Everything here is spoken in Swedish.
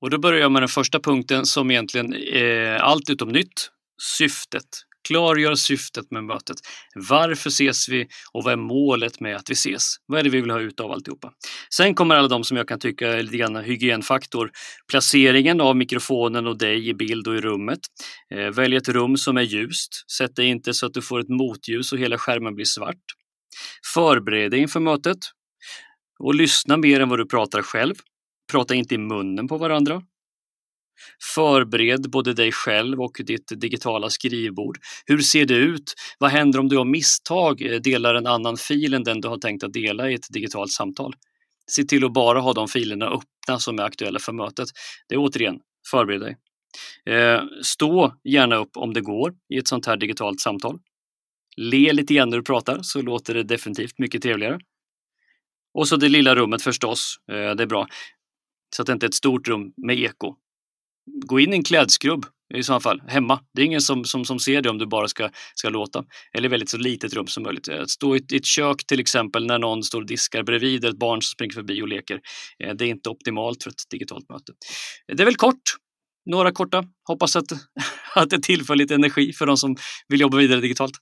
Och då börjar jag med den första punkten som egentligen är allt utom nytt, syftet. Klargör syftet med mötet. Varför ses vi och vad är målet med att vi ses? Vad är det vi vill ha ut av alltihopa? Sen kommer alla de som jag kan tycka är lite grann hygienfaktor. Placeringen av mikrofonen och dig i bild och i rummet. Eh, välj ett rum som är ljust. Sätt dig inte så att du får ett motljus och hela skärmen blir svart. Förbered dig inför mötet och lyssna mer än vad du pratar själv. Prata inte i munnen på varandra. Förbered både dig själv och ditt digitala skrivbord. Hur ser det ut? Vad händer om du av misstag eh, delar en annan fil än den du har tänkt att dela i ett digitalt samtal? Se till att bara ha de filerna öppna som är aktuella för mötet. Det är återigen, förbered dig. Eh, stå gärna upp om det går i ett sånt här digitalt samtal. Le lite grann när du pratar så låter det definitivt mycket trevligare. Och så det lilla rummet förstås, eh, det är bra. Så att det inte är ett stort rum med eko gå in i en klädskrubb i så fall, hemma. Det är ingen som, som, som ser det om du bara ska, ska låta. Eller väldigt så litet rum som möjligt. Att stå i ett kök till exempel när någon står och diskar bredvid ett barn som springer förbi och leker. Eh, det är inte optimalt för ett digitalt möte. Eh, det är väl kort. Några korta. Hoppas att, att det tillför lite energi för de som vill jobba vidare digitalt.